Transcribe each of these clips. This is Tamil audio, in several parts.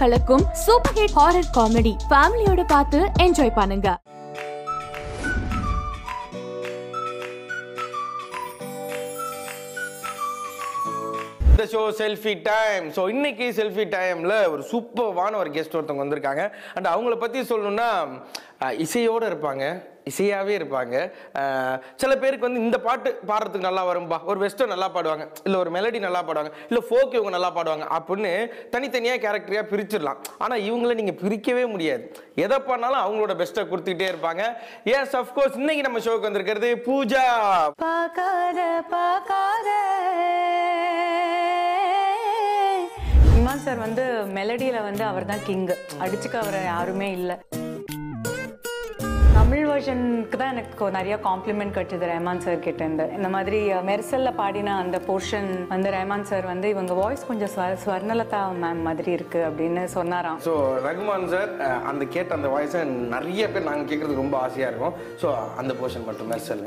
கலக்கும் சூப்பர் ஹிட் ஹாரர் காமெடி ஃபேமிலியோட பார்த்து என்ஜாய் பண்ணுங்க. The show selfie time so இன்னைக்கு செல்ஃபி டைமில் ஒரு சூப்பர்வான ஒரு கெஸ்ட் ஒருத்தவங்க வந்திருக்காங்க. அண்ட் அவங்கள பற்றி சொல்லணும்னா இசையோடு இருப்பாங்க. இசையாகவே இருப்பாங்க. சில பேருக்கு வந்து இந்த பாட்டு பாடுறதுக்கு நல்லா வரும்பா. ஒரு வெஸ்டர்ன் நல்லா பாடுவாங்க. இல்லை ஒரு மெலடி நல்லா பாடுவாங்க. இல்லை ஃபோக் இவங்க நல்லா பாடுவாங்க. அப்படின்னு தனித்தனியாக கேரக்டரியாக பிரிச்சிடலாம். ஆனால் இவங்கள நீங்கள் பிரிக்கவே முடியாது. எதை பண்ணாலும் அவங்களோட பெஸ்ட்டை கொடுத்துக்கிட்டே இருப்பாங்க. எஸ் அஃப்கோர்ஸ் இன்னைக்கு நம்ம ஷோக்கு வந்திருக்கிறது பூஜா. பார்க்காத பார்க்காத. இமான் சார் வந்து மெலடியில வந்து அவர் தான் கிங் அடிச்சுக்க அவர் யாருமே இல்லை. தமிழ் வெர்ஷனுக்கு தான் எனக்கு நிறைய காம்ப்ளிமெண்ட் கிடைச்சது ரஹ்மான் சார் கிட்ட இருந்து. இந்த மாதிரி மெர்சல்ல பாடின அந்த போர்ஷன் வந்து ரஹ்மான் சார் வந்து இவங்க வாய்ஸ் கொஞ்சம் ஸ்வ- ஸ்வர்ணலதா மேம் மாதிரி இருக்கு அப்படின்னு சொன்னாராம். ஸோ ரகுமான் சார் அந்த கேட்ட அந்த வாய்ஸை நிறைய பேர் நாங்கள் கேட்குறதுக்கு ரொம்ப ஆசையாக இருக்கும். ஸோ அந்த போர்ஷன் மட்டும் மெர்சல்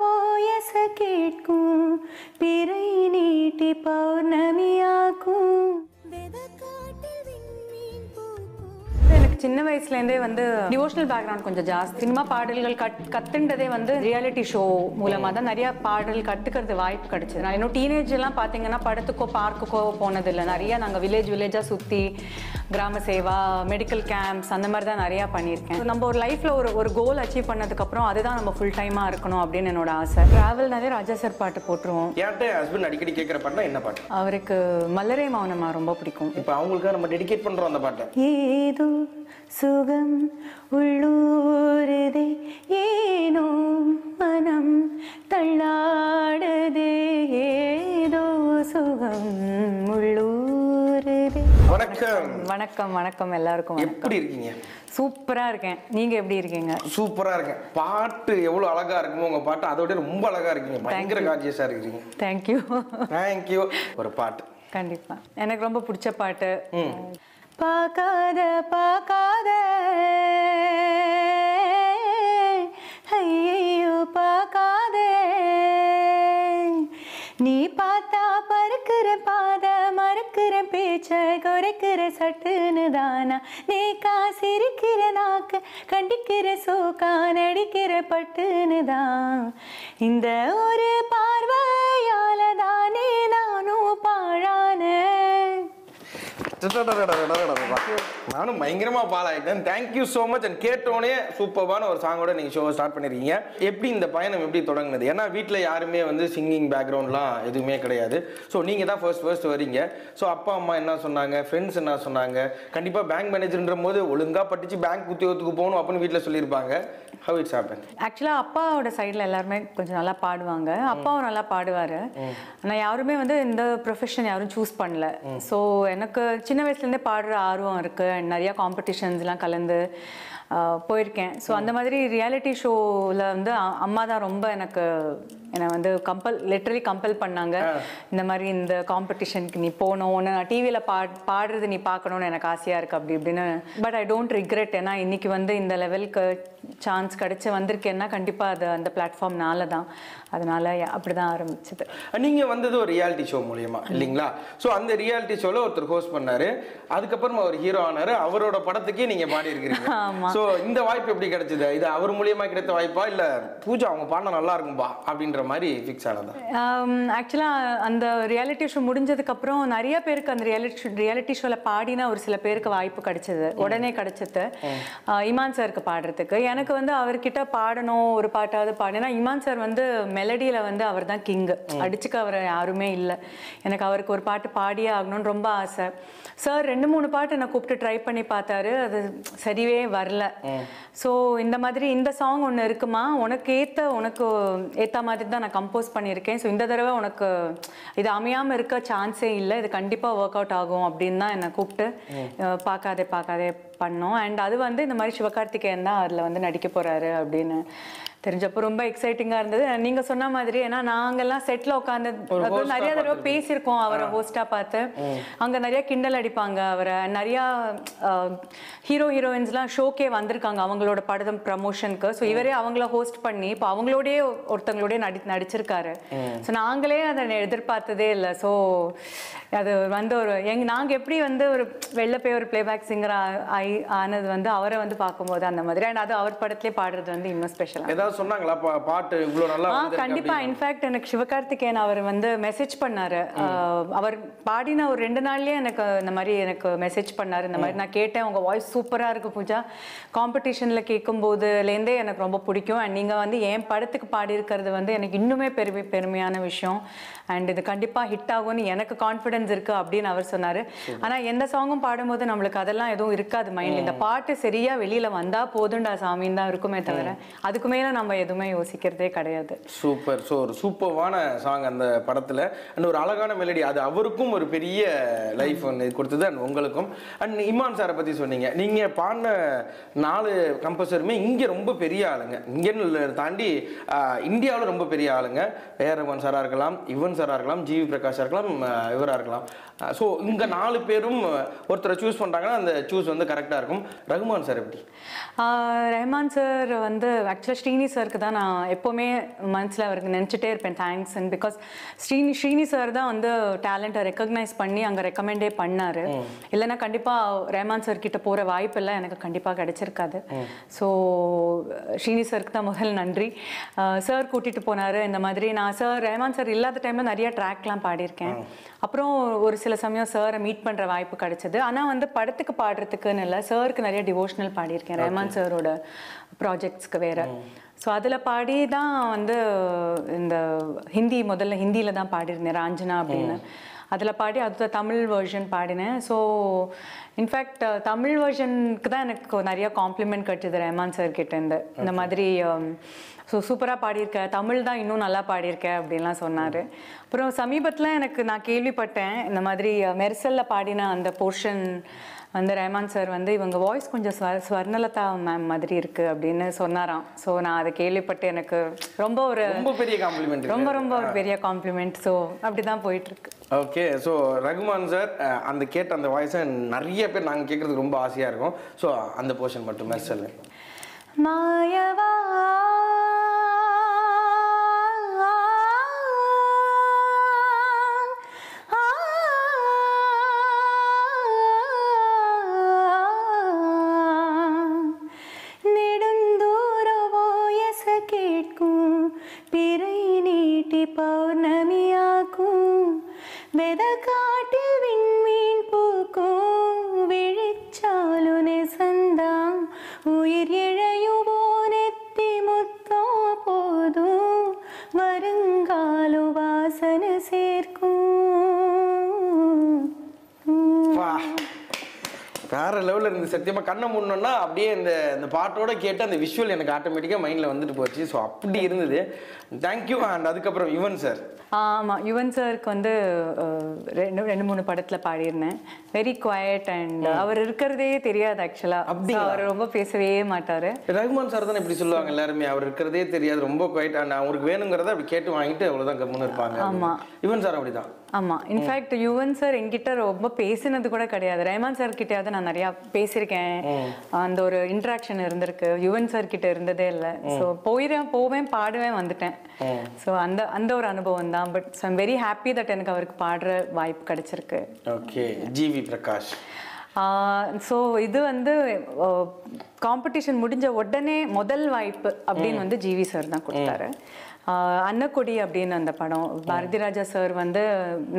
நெடுந்தூர வாயச கேட்கும். பிறை நீட்டி பௌர்ணமியாக்கும். எனக்கு சின்ன வயசுலேருந்தே வந்து டிவோஷனல் பேக்ரவுண்ட் கொஞ்சம் ஜாஸ்தி. சினிமா பாடல்கள் கட் கத்துன்றதே வந்து ரியாலிட்டி ஷோ மூலமாக தான் நிறைய பாடல் கற்றுக்கிறது வாய்ப்பு கிடைச்சது. நான் இன்னும் டீனேஜ் எல்லாம் பார்த்தீங்கன்னா படத்துக்கோ பார்க்குக்கோ போனதில்லை. நிறைய நாங்கள் வில்லேஜ் வில்லேஜாக சுற்றி கிராம சேவா மெடிக்கல் கேம்ப்ஸ் அந்த மாதிரி தான் நிறையா பண்ணியிருக்கேன். நம்ம ஒரு லைஃப்பில் ஒரு ஒரு கோல் அச்சீவ் பண்ணதுக்கப்புறம் அதுதான் நம்ம ஃபுல் டைமாக இருக்கணும் அப்படின்னு என்னோட ஆசை. ட்ராவல்னாலே ராஜா சார் பாட்டு போட்டுருவோம். என்கிட்ட ஹஸ்பண்ட் அடிக்கடி கேட்குற பாட்டுனா என்ன பாட்டு? அவருக்கு மலரே மௌனமா ரொம்ப பிடிக்கும். இப்போ அவங்களுக்காக நம்ம டெடிகேட் பண்ணுறோம் அந்த பாட்டை. ஏதோ சுகம் உள்ளூருதே ஏனோ மனம் தள்ளாடுதே ஏதோ சுகம் உள்ளூருதே வணக்கம் வணக்கம் வணக்கம் எல்லாருக்கும் வணக்கம் எப்படி இருக்கீங்க சூப்பரா இருக்கேன் நீங்க எப்படி இருக்கீங்க சூப்பராக இருக்கேன் பாட்டு எவ்வளோ அழகாக இருக்குமோ உங்கள் பாட்டு அதை விட ரொம்ப அழகாக இருக்கீங்க பயங்கர காஜியஸாக இருக்கிறீங்க தேங்க்யூ தேங்க்யூ ஒரு பாட்டு கண்டிப்பா எனக்கு ரொம்ப பிடிச்ச பாட்டு பார்க்காத பார்க்காத. ஐயோ பார்க்காத. நீ பார்த்தா பறக்கிற பாத மறக்கிற பேச்ச குறைக்கிற சட்டுன்னு தானா? நீ சிரிக்கிற நாக்கு கண்டிக்கிற சோக்கா நடிக்கிற பட்டுன்னு தான். இந்த ஒரு பார்வையால தானே நானும் பாழான. நானும் பயங்கரமா பாலாயிட்டேன். Thank you so much and கேட்டோடனே சூப்பர்வான ஒரு சாங்கோட நீங்க ஷோவை ஸ்டார்ட் பண்ணிருக்கீங்க. எப்படி இந்த பயணம் எப்படி தொடங்குனது? ஏன்னா வீட்டில் யாருமே வந்து சிங்கிங் பேக்ரவுண்ட்லாம் எதுவுமே கிடையாது. ஸோ நீங்க தான் ஃபர்ஸ்ட் ஃபர்ஸ்ட் வரீங்க. ஸோ அப்பா அம்மா என்ன சொன்னாங்க? ஃப்ரெண்ட்ஸ் என்ன சொன்னாங்க? கண்டிப்பா பேங்க் மேனேஜர்ன்ற போது ஒழுங்கா பட்டிச்சு பேங்க் உத்தியோகத்துக்கு போகணும் அப்படின்னு வீட்டில் சொல்லியிருப்பாங்க. ஹவ் இட்ஸ் ஹேப்பன் ஆக்சுவலாக அப்பாவோட சைடில் எல்லாருமே கொஞ்சம் நல்லா பாடுவாங்க. அப்பாவும் நல்லா பாடுவார். ஆனால் யாருமே வந்து இந்த ப்ரொஃபஷன் யாரும் சூஸ் பண்ணல. ஸோ எனக்கு சின்ன வயசுலேருந்தே பாடுற ஆர்வம் இருக்குது நிறையா காம்படிஷன்ஸ்லாம் கலந்து போயிருக்கேன். ஸோ அந்த மாதிரி ரியாலிட்டி ஷோவில் வந்து அம்மா தான் ரொம்ப எனக்கு என்னை வந்து கம்பல் லிட்ரலி கம்பல் பண்ணாங்க. இந்த மாதிரி இந்த காம்படிஷனுக்கு நீ போகணும் ஒன்று நான் டிவியில் பா பாடுறது நீ பார்க்கணுன்னு எனக்கு ஆசையாக இருக்குது அப்படி இப்படின்னு. பட் ஐ டோன்ட் ரிக்ரெட் ஏன்னா இன்னைக்கு வந்து இந்த லெவலுக்கு சான்ஸ் கிடைச்சி வந்திருக்கேன்னா கண்டிப்பாக அது அந்த பிளாட்ஃபார்ம்னால தான் அதனால அப்படி தான் ஆரம்பிச்சது. நீங்க வந்தது ஒரு ரியாலிட்டி ஷோ மூலியமா இல்லைங்களா? ஸோ அந்த ரியாலிட்டி ஷோல ஒருத்தர் ஹோஸ்ட் பண்ணாரு. அதுக்கப்புறமா அவர் ஹீரோ ஆனாரு. அவரோட படத்துக்கே நீங்க பாடி இருக்கிறீங்க ஸோ இந்த வாய்ப்பு எப்படி கிடைச்சது? இது அவர் மூலியமா கிடைத்த வாய்ப்பா? இல்ல பூஜா அவங்க பாடினா நல்லா இருக்கும்பா? அப்படின்ற மாதிரி ஃபிக்ஸ் ஆனதா? ஆக்சுவலாக அந்த ரியாலிட்டி ஷோ முடிஞ்சதுக்கப்புறம் நிறைய பேருக்கு அந்த ரியாலிட்டி ரியாலிட்டி ஷோவில் பாடினா ஒரு சில பேருக்கு வாய்ப்பு கிடைச்சது. உடனே கிடைச்சது. இமான் சாருக்கு பாடுறதுக்கு. எனக்கு வந்து அவர்கிட்ட பாடணும் ஒரு பாட்டாவது பாடினா இமான் சார் வந்து மெலடியில் வந்து அவர் தான் கிங்கு அடிச்சுக்க அவர் யாருமே இல்லை. எனக்கு அவருக்கு ஒரு பாட்டு பாடியே ஆகணும்னு ரொம்ப ஆசை. சார் ரெண்டு மூணு பாட்டு என்னை கூப்பிட்டு ட்ரை பண்ணி பார்த்தாரு. அது சரிவே வரல. ஸோ இந்த மாதிரி இந்த சாங் ஒன்று இருக்குமா? உனக்கு ஏற்ற உனக்கு ஏற்ற மாதிரி தான் நான் கம்போஸ் பண்ணியிருக்கேன். ஸோ இந்த தடவை உனக்கு இது அமையாமல் இருக்க சான்ஸே இல்லை. இது கண்டிப்பாக ஒர்க் அவுட் ஆகும் அப்படின்னு தான் என்னை கூப்பிட்டு பார்க்காதே பார்க்காதே பண்ணோம். அண்ட் அது வந்து இந்த மாதிரி சிவகார்த்திகேயன் தான் அதில் வந்து நடிக்க போகிறாரு அப்படின்னு தெரிஞ்சப்போ ரொம்ப எக்ஸைட்டிங்காக இருந்தது. நீங்கள் சொன்ன மாதிரி ஏன்னா நாங்கெல்லாம் செட்டில் உட்காந்து host-ஆ நிறைய தடவை பேசியிருக்கோம் அவரை ஹோஸ்டாக பார்த்து. அங்கே நிறைய கிண்டல் அடிப்பாங்க அவரை. நிறையா ஹீரோ ஹீரோயின்ஸ்லாம் ஷோக்கே வந்திருக்காங்க அவங்களோட படம் ப்ரமோஷனுக்கு ஸோ இவரே அவங்கள ஹோஸ்ட் பண்ணி இப்போ அவங்களோடயே ஒருத்தங்களோடய நடி நடிச்சிருக்காரு. ஸோ நாங்களே அதை எதிர்பார்த்ததே இல்லை. ஸோ அது வந்து ஒரு எங் நாங்கள் எப்படி வந்து ஒரு வெளில போய் ஒரு பிளேபேக் சிங்கர் ஆகி ஆனது வந்து அவரை வந்து பார்க்கும்போது அந்த மாதிரி. அண்ட் அது அவர் படத்துலேயே பாடுறது வந்து இன்னும் ஸ்பெஷலாக ஏதாவது சொன்னாங்களா? பாட்டு இவ்வளோ நல்லா கண்டிப்பா. இன்ஃபேக்ட் எனக்கு சிவகார்த்திகேயன் அவர் வந்து மெசேஜ் பண்ணாரு. அவர் பாடின ஒரு ரெண்டு நாள்லயே எனக்கு இந்த மாதிரி எனக்கு மெசேஜ் பண்ணாரு. இந்த மாதிரி நான் கேட்டேன். உங்க வாய்ஸ் சூப்பரா இருக்கு பூஜா. காம்படிஷன்ல கேட்கும் போதுலேருந்தே எனக்கு ரொம்ப பிடிக்கும். அண்ட் நீங்க வந்து என் படத்துக்கு பாடி இருக்கிறது வந்து எனக்கு இன்னுமே பெருமை பெருமையான விஷயம். அண்ட் இது கண்டிப்பா ஹிட் ஆகும்னு எனக்கு கான்ஃபிடன்ஸ் இருக்கு அப்படின்னு அவர் சொன்னாரு. ஆனா எந்த சாங்கும் பாடும்போது நம்மளுக்கு அதெல்லாம் எதுவும் இருக்காது மைண்ட்ல இந்த பாட்டு சரியா வெளியில வந்தா போதும்டா சாமின்னு தான் இருக்குமே தவிர அதுக்கு மேல நம்ம எதுவுமே யோசிக்கிறதே கிடையாது. சூப்பர் ஸோ ஒரு சூப்பர்வான சாங் அந்த படத்தில். அண்ட் ஒரு அழகான மெலடி அது அவருக்கும் ஒரு பெரிய லைஃப் ஒன்று கொடுத்தது அண்ட் உங்களுக்கும். அண்ட் இமான் சாரை பற்றி சொன்னீங்க. நீங்கள் பாடின நாலு கம்போசருமே இங்கே ரொம்ப பெரிய ஆளுங்க. இங்கே தாண்டி இந்தியாவில் ரொம்ப பெரிய ஆளுங்க. ரஹ்மான் சாராக இருக்கலாம் யுவன் சாராக இருக்கலாம் ஜிவி பிரகாஷாக இருக்கலாம் இவராக இருக்கலாம். ஸோ இங்கே நாலு பேரும் ஒருத்தரை சூஸ் பண்ணுறாங்கன்னா அந்த சூஸ் வந்து கரெக்டாக இருக்கும். ரகுமான் சார் எப்படி? ரஹ்மான் சார் வந்து ஆக்சுவலாக ஸ்ரீனி சாருக்கு தான் நான் எப்போவுமே மனசில் அவருக்கு நினச்சிட்டே இருப்பேன் thanks and because Srini Srini sir தான் வந்து டேலண்ட்டை ரெக்கக்னைஸ் பண்ணி அங்கே ரெக்கமெண்டே பண்ணார். இல்லைன்னா கண்டிப்பாக ரஹ்மான் சார் கிட்ட போகிற வாய்ப்பெல்லாம் எனக்கு கண்டிப்பாக கிடைச்சிருக்காது. ஸோ ஸ்ரீனி சாருக்கு தான் முதல் நன்றி. சார் கூட்டிகிட்டு போனார் இந்த மாதிரி நான் சார் ரஹ்மான் சார் இல்லாத டைமில் நிறைய ட்ராக்லாம் பாடியிருக்கேன். அப்புறம் ஒரு சில சமயம் சாரை மீட் பண்ணுற வாய்ப்பு கிடைச்சது. ஆனால் வந்து படத்துக்கு பாடுறதுக்குன்னு இல்லை சாருக்கு நிறைய டிவோஷனல் பாடியிருக்கேன் ரஹ்மான் சாரோட ப்ராஜெக்ட்ஸ்க்கு வேற. ஸோ அதில் பாடி தான் வந்து இந்த ஹிந்தி முதல்ல ஹிந்தியில் தான் பாடியிருந்தேன் ராஞ்சனா அப்படின்னு. அதில் பாடி அது தமிழ் வெர்ஷன் பாடினேன். ஸோ இன்ஃபேக்ட் தமிழ் வெர்ஷனுக்கு தான் எனக்கு நிறைய காம்ப்ளிமெண்ட் கிடைச்சது ரஹ்மான் சார் கிட்டேருந்து இந்த மாதிரி ஸோ சூப்பராக பாடியிருக்க தமிழ் தான் இன்னும் நல்லா பாடியிருக்க அப்படின்லாம் சொன்னார். அப்புறம் சமீபத்தில் எனக்கு நான் கேள்விப்பட்டேன் இந்த மாதிரி மெர்சல்ல பாடின அந்த போர்ஷன் வந்து ரஹ்மான் சார் வந்து இவங்க வாய்ஸ் கொஞ்சம் ஸ்வர் ஸ்வர்ணலதா மேம் மாதிரி இருக்கு அப்படின்னு சொன்னாராம். ஸோ நான் அதை கேள்விப்பட்டு எனக்கு ரொம்ப ஒரு ரொம்ப பெரிய காம்ப்ளிமெண்ட் ரொம்ப ரொம்ப ஒரு பெரிய காம்ப்ளிமெண்ட் ஸோ அப்படி தான் போயிட்டு இருக்கு ஓகே ஸோ ரகுமான் சார் அந்த கேட்ட அந்த வாய்ஸை நிறைய பேர் நாங்கள் கேட்குறதுக்கு ரொம்ப ஆசையாக இருக்கும். ஸோ அந்த போர்ஷன் மட்டும் சொல்லு மாயவா வேற லெவலில் இருந்து சத்தியமாக கண்ணை முன்னோன்னா அப்படியே இந்த இந்த பாட்டோட கேட்டு அந்த விஷுவல் எனக்கு ஆட்டோமேட்டிக்காக மைண்டில் வந்துட்டு போச்சு. ஸோ அப்படி இருந்தது. தேங்க்யூ அண்ட் அதுக்கப்புறம் யுவன் சார் ஆமாம் யுவன் சாருக்கு வந்து ரெண்டு ரெண்டு மூணு படத்தில் பாடியிருந்தேன். வெரி குவாய்ட் அண்ட் அவர் இருக்கிறதே தெரியாது ஆக்சுவலாக அப்படிங்களா? அவர் ரொம்ப பேசவே மாட்டார். ரகுமான் சார் தானே இப்படி சொல்லுவாங்க எல்லாருமே? அவர் இருக்கிறதே தெரியாது ரொம்ப குவைட் அண்ட் அவங்களுக்கு வேணுங்கிறத அப்படி கேட்டு வாங்கிட்டு அவ்வளோதான் கம்முன்னு இருப்பாங்க ஆமா. யுவன் சார் அப்படிதான். ஆமாம் இன்ஃபேக்ட் யுவன் சார் என்கிட்ட ரொம்ப பேசினது கூட கிடையாது. ரஹ்மான் சார் கிட்டயாவது நான் நிறையா பேசியிருக்கேன். அந்த ஒரு இன்ட்ராக்ஷன் இருந்திருக்கு. யுவன் சார் கிட்ட இருந்ததே இல்லை. ஸோ போயிடுவேன் போவேன் பாடுவேன் வந்துட்டேன். ஸோ அந்த அந்த ஒரு அனுபவம் தான். But I'm very happy that எனக்கு அவருக்கு பாடுற வாய்ப்பு கிடைச்சிருக்கு. ஓகே ஜிவி பிரகாஷ் ஸோ இது வந்து காம்படிஷன் முடிஞ்ச உடனே முதல் வாய்ப்பு அப்படின்னு வந்து ஜிவி சார் தான் கொடுத்தாரு. அன்னக்கொடி அப்படின்னு அந்த படம். பாரதி ராஜா சார் வந்து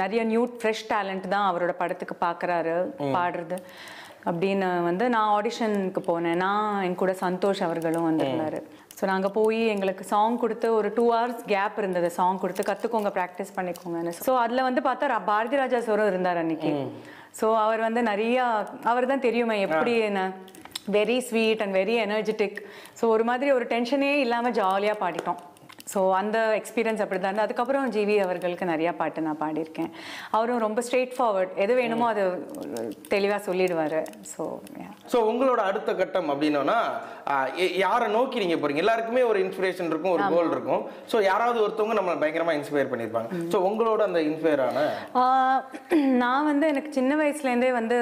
நிறைய நியூ ஃப்ரெஷ் டேலண்ட் தான் அவரோட படத்துக்கு பார்க்குறாரு பாடுறது. அப்படின்னு வந்து நான் ஆடிஷனுக்கு போனேன். நான் என் கூட சந்தோஷ் அவர்களும் வந்திருந்தாரு. ஸோ நாங்கள் போய் எங்களுக்கு சாங் கொடுத்து ஒரு டூ ஹவர்ஸ் கேப் இருந்தது. சாங் கொடுத்து கற்றுக்கோங்க ப்ராக்டிஸ் பண்ணிக்கோங்கன்னு ஸோ அதில் வந்து பார்த்தா பாரதி ராஜா சாரும் இருந்தார் அன்னைக்கு. ஸோ அவர் வந்து நிறைய அவர் தான் தெரியுமே எப்படி என்ன very sweet and very energetic so ஒரு மாதிரி ஒரு டென்ஷனே இல்லாமல் ஜாலியாக பாடிட்டோம். ஸோ அந்த எக்ஸ்பீரியன்ஸ் அப்படி தான் அதுக்கப்புறம் ஜிவி அவர்களுக்கு நிறையா பாட்டு நான் பாடியிருக்கேன். அவரும் ரொம்ப ஸ்ட்ரெயிட் ஃபார்வர்ட் எது வேணுமோ அது தெளிவாக சொல்லிடுவார். ஸோ ஸோ உங்களோட அடுத்த கட்டம் எ- யாரை நோக்கி நீங்க போறீங்க? எல்லாருக்குமே ஒரு இன்ஸ்பிரேஷன் இருக்கும் ஒரு கோல் இருக்கும். ஸோ யாராவது ஒருத்தவங்க நம்மளை பயங்கரமா இன்ஸ்பயர் பண்ணியிருப்பாங்க. ஸோ உங்களோட அந்த இன்ஸ்பயர் ஆன? ஆஹ் நான் வந்து எனக்கு சின்ன வயசுலேருந்தே வந்து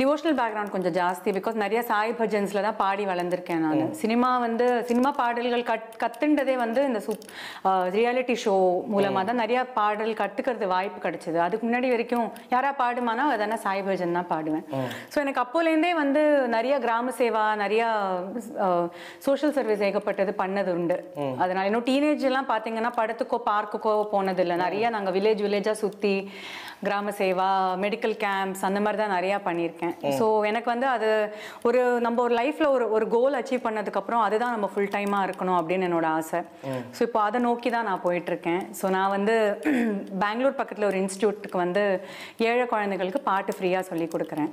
டிவோஷனல் பேக்ரவுண்ட் கொஞ்சம் ஜாஸ்தி பிகாஸ் நிறைய சாய் பஜன்ஸில் தான் பாடி வளர்ந்துருக்கேன் நான். சினிமா வந்து சினிமா பாடல்கள் கட் கத்துண்டதே வந்து இந்த சூப் ரியாலிட்டி ஷோ மூலமாக தான் நிறைய பாடல் கற்றுக்கிறது வாய்ப்பு கிடைச்சது. அதுக்கு முன்னாடி வரைக்கும் யாரா பாடுமானா அதனா சாய் பஜன் தான் பாடுவேன். ஸோ எனக்கு அப்போலேருந்தே வந்து நிறைய கிராம சேவா நிறைய சோஷியல் சர்வீஸ் ஏகப்பட்டது பண்ணது உண்டு. அதனால இன்னும் டீனேஜ் எல்லாம் பார்த்தீங்கன்னா படத்துக்கோ பார்க்குக்கோ போனதில்லை. நிறைய நாங்கள் வில்லேஜ் வில்லேஜாக சுற்றி கிராம சேவா மெடிக்கல் கேம்ப்ஸ் அந்த மாதிரி தான் நிறையா பண்ணியிருக்கேன். ஸோ எனக்கு வந்து அது ஒரு நம்ம ஒரு லைஃப்பில் ஒரு ஒரு கோல் அச்சீவ் பண்ணதுக்கப்புறம் அதுதான் நம்ம ஃபுல் டைமாக இருக்கணும் அப்படின்னு என்னோட ஆசை. ஸோ இப்போ அதை நோக்கி தான் நான் போயிட்டுருக்கேன். ஸோ நான் வந்து பெங்களூர் பக்கத்தில் ஒரு இன்ஸ்டியூட்டுக்கு வந்து ஏழை குழந்தைகளுக்கு பாட்டு ஃப்ரீயாக சொல்லி கொடுக்குறேன்.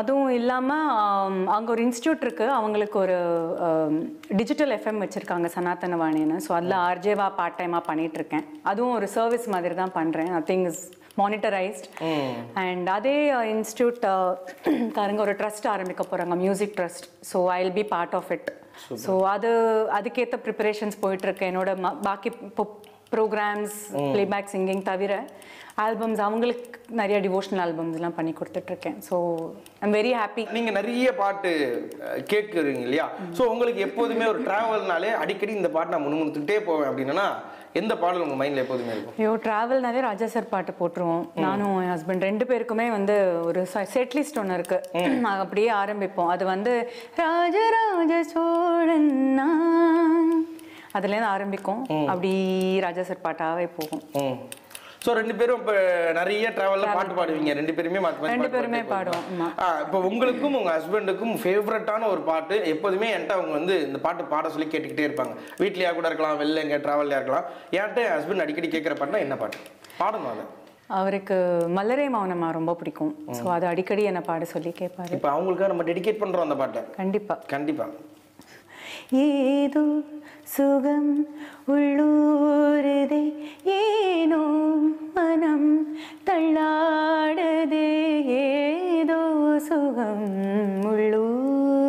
அதுவும் இல்லாமல் அங்கே ஒரு இன்ஸ்டியூட் இருக்குது அவங்களுக்கு ஒரு டிஜிட்டல் எஃப்எம் வச்சுருக்காங்க சனாதன வாணின்னு ஸோ அதில் ஆர்ஜேவா பார்ட் டைமாக பண்ணிகிட்ருக்கேன் அதுவும் ஒரு சர்வீஸ் மாதிரி தான் பண்ணுறேன் நத்திங் இஸ் மானிட்டரைஸ்ட் அண்ட் அதே இன்ஸ்டியூட் காரங்க ஒரு ட்ரஸ்ட் ஆரம்பிக்க போகிறாங்க music trust so I will be part of it so அது அதுக்கேற்ற ப்ரிப்பரேஷன்ஸ் போயிட்டுருக்கு. என்னோட பாக்கி ப்ரோக்ராம்ஸ் பிளேபேக் சிங்கிங் தவிர ஆல்பம்ஸ் அவங்களுக்கு நிறைய டிவோஷனல் ஆல்பம்ஸ்லாம் பண்ணி கொடுத்துட்ருக்கேன் ஸோ ஐம் வெரி ஹாப்பி நீங்க நிறைய பாட்டு கேட்குறீங்க இல்லையா? ஸோ உங்களுக்கு எப்போதுமே ஒரு டிராவல்னாலே அடிக்கடி இந்த பாட்டு நான் முணுமுணுத்துக்கிட்டே போவேன். அப்படின்னா எந்த பாடல் உங்க மைண்ட்ல எப்போதுமே இருக்கும்? ஐயோ ட்ராவல்னாலே ராஜா சார் பாட்டு போட்டுருவோம். நானும் என் ஹஸ்பண்ட் ரெண்டு பேருக்குமே வந்து ஒரு செட் லிஸ்ட் ஒன்று இருக்கு. அப்படியே ஆரம்பிப்போம். அது வந்து ராஜராஜ சோழன். அதுலேருந்து ஆரம்பிக்கும். அப்படி ராஜா சார் பாட்டாவே போகும். ஸோ ரெண்டு பேரும் இப்போ நிறைய டிராவலில் பாட்டு பாடுவீங்க. ரெண்டு பேருமே மாற்றி ரெண்டு பேருமே பாடுவோம். ஆ இப்போ உங்களுக்கும் உங்கள் ஹஸ்பண்டுக்கும் ஃபேவரட்டான ஒரு பாட்டு எப்போதுமே என்கிட்ட அவங்க வந்து இந்த பாட்டு பாட சொல்லி கேட்டுக்கிட்டே இருப்பாங்க. வீட்லயா கூட இருக்கலாம் வெளில எங்கே ட்ராவல்லையா இருக்கலாம். என்கிட்ட என் ஹஸ்பண்ட் அடிக்கடி கேட்குற பாட்டுனா என்ன பாட்டு? பாடணும் அதை? அவருக்கு மலரே மௌனமா ரொம்ப பிடிக்கும். ஸோ அது அடிக்கடி என்னை பாட சொல்லி கேட்பாரு. இப்போ அவங்களுக்காக நம்ம டெடிகேட் பண்ணுறோம் அந்த பாட்டை. கண்டிப்பா. கண்டிப்பாக ஏதோ சுகம் உள்ளூருதே ஏனோ மனம் தள்ளாடதே ஏதோ சுகம் உள்ளூர்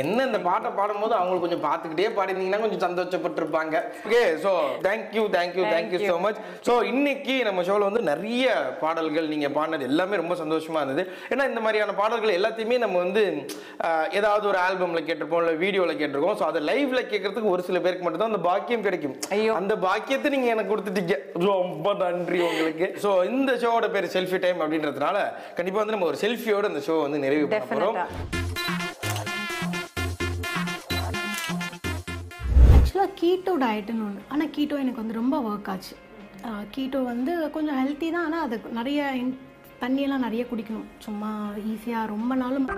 என்ன இந்த பாட்டை பாடும்போது அவங்களுக்கு கொஞ்சம் பார்த்துக்கிட்டே பாடினீங்கன்னா கொஞ்சம் சந்தோஷப்பட்டிருப்பாங்க. Okay so thank you thank you thank you so much so இன்னைக்கு நம்ம ஷோவில் வந்து நிறைய பாடல்கள் நீங்கள் பாடினது எல்லாமே ரொம்ப சந்தோஷமா இருந்தது. ஏன்னா இந்த மாதிரியான பாடல்கள் எல்லாத்தையுமே நம்ம வந்து ஏதாவது ஒரு ஆல்பமில் கேட்டிருப்போம் இல்லை வீடியோவில் கேட்டிருக்கோம். ஸோ அதை லைவ்ல கேட்கறதுக்கு ஒரு சில பேருக்கு மட்டும் தான் அந்த பாக்கியம் கிடைக்கும். ஐயோ. அந்த பாக்கியத்தை நீங்கள் எனக்கு கொடுத்துட்டீங்க. ரொம்ப நன்றி உங்களுக்கு. ஸோ இந்த ஷோவோட பேர் செல்ஃபி டைம் அப்படின்றதுனால கண்டிப்பாக வந்து நம்ம ஒரு செல்ஃபியோட இந்த ஷோ வந்து நிறைவு பண்ண போகிறோம் ஆக்சுவலாக கீட்டோ டயட்டுன்னு ஒன்று ஆனால் கீட்டோ எனக்கு வந்து ரொம்ப ஒர்க் ஆச்சு. கீட்டோ வந்து கொஞ்சம் ஹெல்த்தி தான். ஆனால் அது நிறைய தண்ணியெல்லாம் நிறைய குடிக்கணும். சும்மா ஈஸியாக ரொம்ப நாளும்